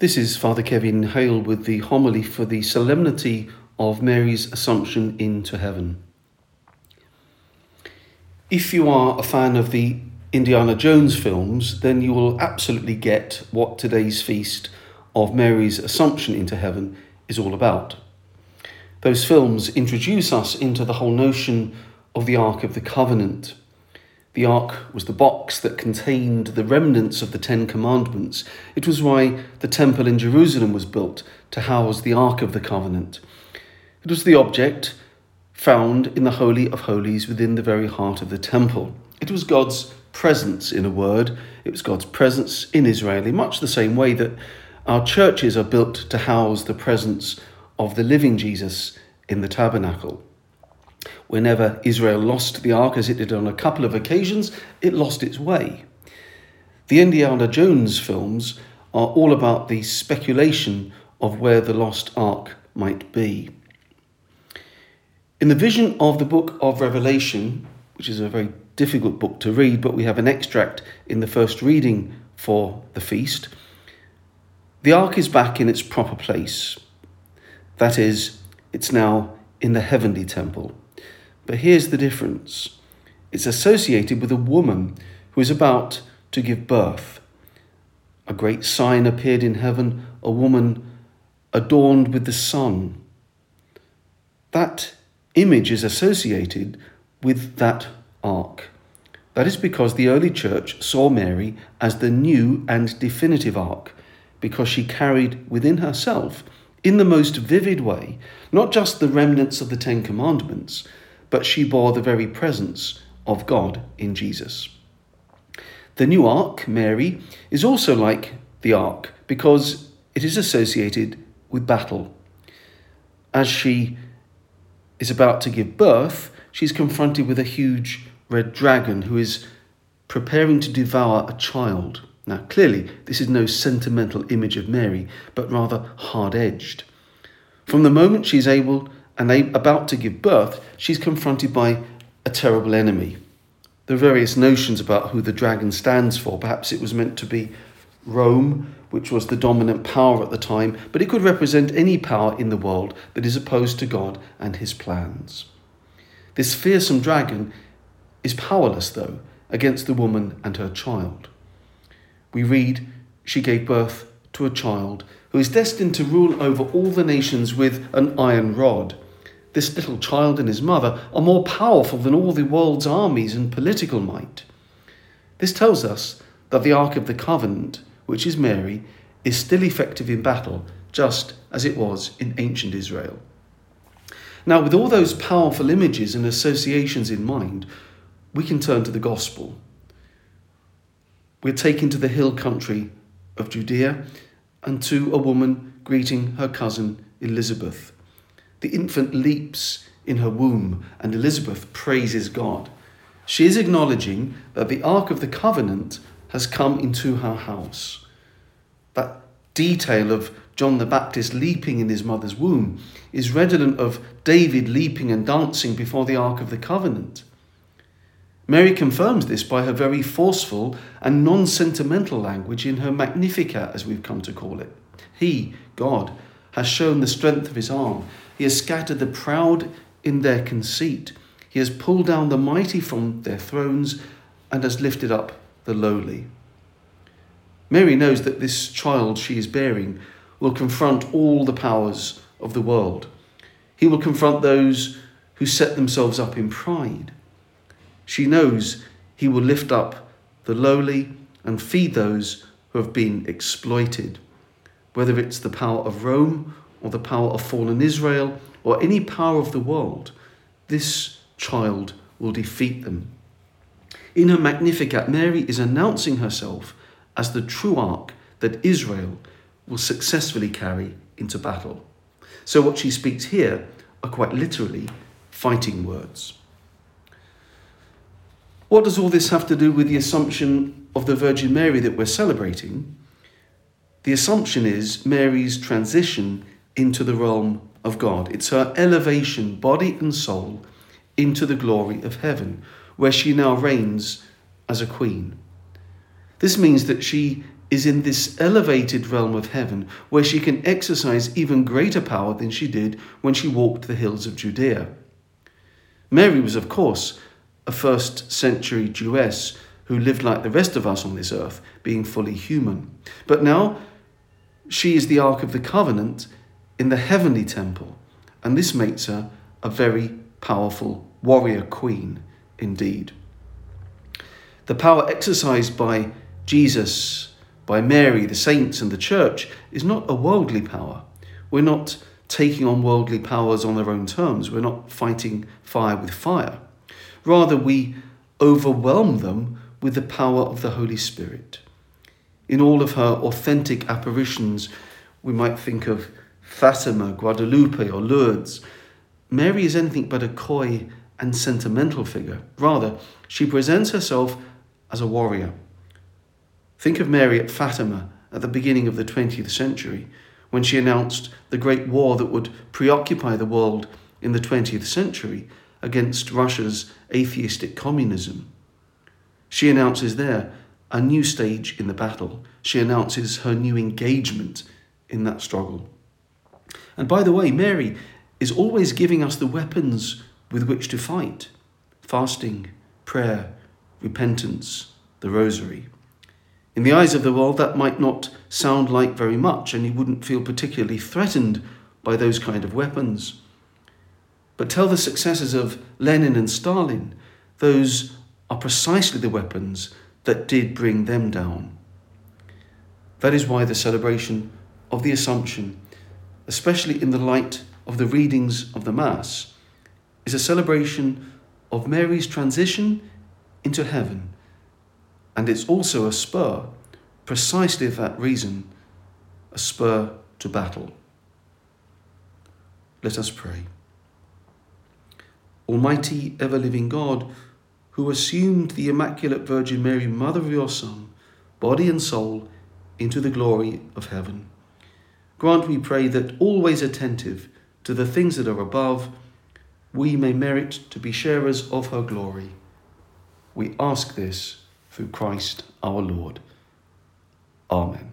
This is Father Kevin Hale with the homily for the solemnity of Mary's Assumption into heaven. If you are a fan of the Indiana Jones films, then you will absolutely get what today's feast of Mary's Assumption into heaven is all about. Those films introduce us into the whole notion of the Ark of the Covenant the ark was the box that contained the remnants of the Ten Commandments. It was why the temple in Jerusalem was built to house the Ark of the Covenant. It was the object found in the Holy of Holies within the very heart of the temple. It was God's presence, in a word. It was God's presence in Israel, in much the same way that our churches are built to house the presence of the living Jesus in the tabernacle. Whenever Israel lost the ark, as it did on a couple of occasions, it lost its way. The Indiana Jones films are all about the speculation of where the lost ark might be. In the vision of the book of Revelation, which is a very difficult book to read, but we have an extract in the first reading for the feast, the ark is back in its proper place. That is, it's now in the heavenly temple. But here's the difference it's associated with a woman who is about to give birth. A great sign appeared in heaven, a woman adorned with the sun. That image is associated with that ark. That is because the early church saw Mary as the new and definitive ark, because she carried within herself, in the most vivid way, not just the remnants of the Ten Commandments, but she bore the very presence of God in Jesus. The new ark, Mary, is also like the ark because it is associated with battle. As she is about to give birth, she's confronted with a huge red dragon who is preparing to devour a child. Now, clearly, this is no sentimental image of Mary, but rather hard edged. From the moment she's able and they, about to give birth, she's confronted by a terrible enemy. There are various notions about who the dragon stands for. Perhaps it was meant to be Rome, which was the dominant power at the time, but it could represent any power in the world that is opposed to God and his plans. This fearsome dragon is powerless, though, against the woman and her child. We read, She gave birth to a child who is destined to rule over all the nations with an iron rod this little child and his mother are more powerful than all the world's armies and political might. This tells us that the Ark of the Covenant, which is Mary, is still effective in battle, just as it was in ancient Israel. Now, with all those powerful images and associations in mind, we can turn to the Gospel. We're taken to the hill country of Judea and to a woman greeting her cousin Elizabeth. The infant leaps in her womb, and Elizabeth praises God. She is acknowledging that the Ark of the Covenant has come into her house. That detail of John the Baptist leaping in his mother's womb is redolent of David leaping and dancing before the Ark of the Covenant. Mary confirms this by her very forceful and non sentimental language in her Magnificat, as we've come to call it. He, God, has shown the strength of his arm he has scattered the proud in their conceit. He has pulled down the mighty from their thrones and has lifted up the lowly. Mary knows that this child she is bearing will confront all the powers of the world. He will confront those who set themselves up in pride. She knows he will lift up the lowly and feed those who have been exploited, whether it's the power of Rome or the power of fallen Israel or any power of the world, this child will defeat them. In her Magnificat, Mary is announcing herself as the true ark that Israel will successfully carry into battle. So, what she speaks here are quite literally fighting words. What does all this have to do with the assumption of the Virgin Mary that we're celebrating? The assumption is Mary's transition into the realm of God. It's her elevation, body and soul, into the glory of heaven, where she now reigns as a queen. This means that she is in this elevated realm of heaven where she can exercise even greater power than she did when she walked the hills of Judea. Mary was, of course, a first century Jewess who lived like the rest of us on this earth, being fully human. But now she is the Ark of the Covenant in the heavenly temple, and this makes her a very powerful warrior queen indeed. The power exercised by Jesus, by Mary, the saints, and the church is not a worldly power. We're not taking on worldly powers on their own terms. We're not fighting fire with fire. Rather, we overwhelm them with the power of the Holy Spirit. In all of her authentic apparitions, we might think of Fatima, Guadalupe, or Lourdes. Mary is anything but a coy and sentimental figure. Rather, she presents herself as a warrior. Think of Mary at Fatima at the beginning of the 20th century, when she announced the great war that would preoccupy the world in the 20th century against Russia's atheistic communism. She announces there a new stage in the battle. She announces her new engagement in that struggle. And by the way, Mary is always giving us the weapons with which to fight fasting, prayer, repentance, the rosary. In the eyes of the world, that might not sound like very much, and you wouldn't feel particularly threatened by those kind of weapons. But tell the successors of Lenin and Stalin, those are precisely the weapons that did bring them down. That is why the celebration of the Assumption, especially in the light of the readings of the Mass, is a celebration of Mary's transition into heaven. And it's also a spur, precisely for that reason, a spur to battle. Let us pray. Almighty, ever living God, who assumed the Immaculate Virgin Mary, Mother of your Son, body and soul, into the glory of heaven. Grant, we pray, that always attentive to the things that are above, we may merit to be sharers of her glory. We ask this through Christ our Lord. Amen.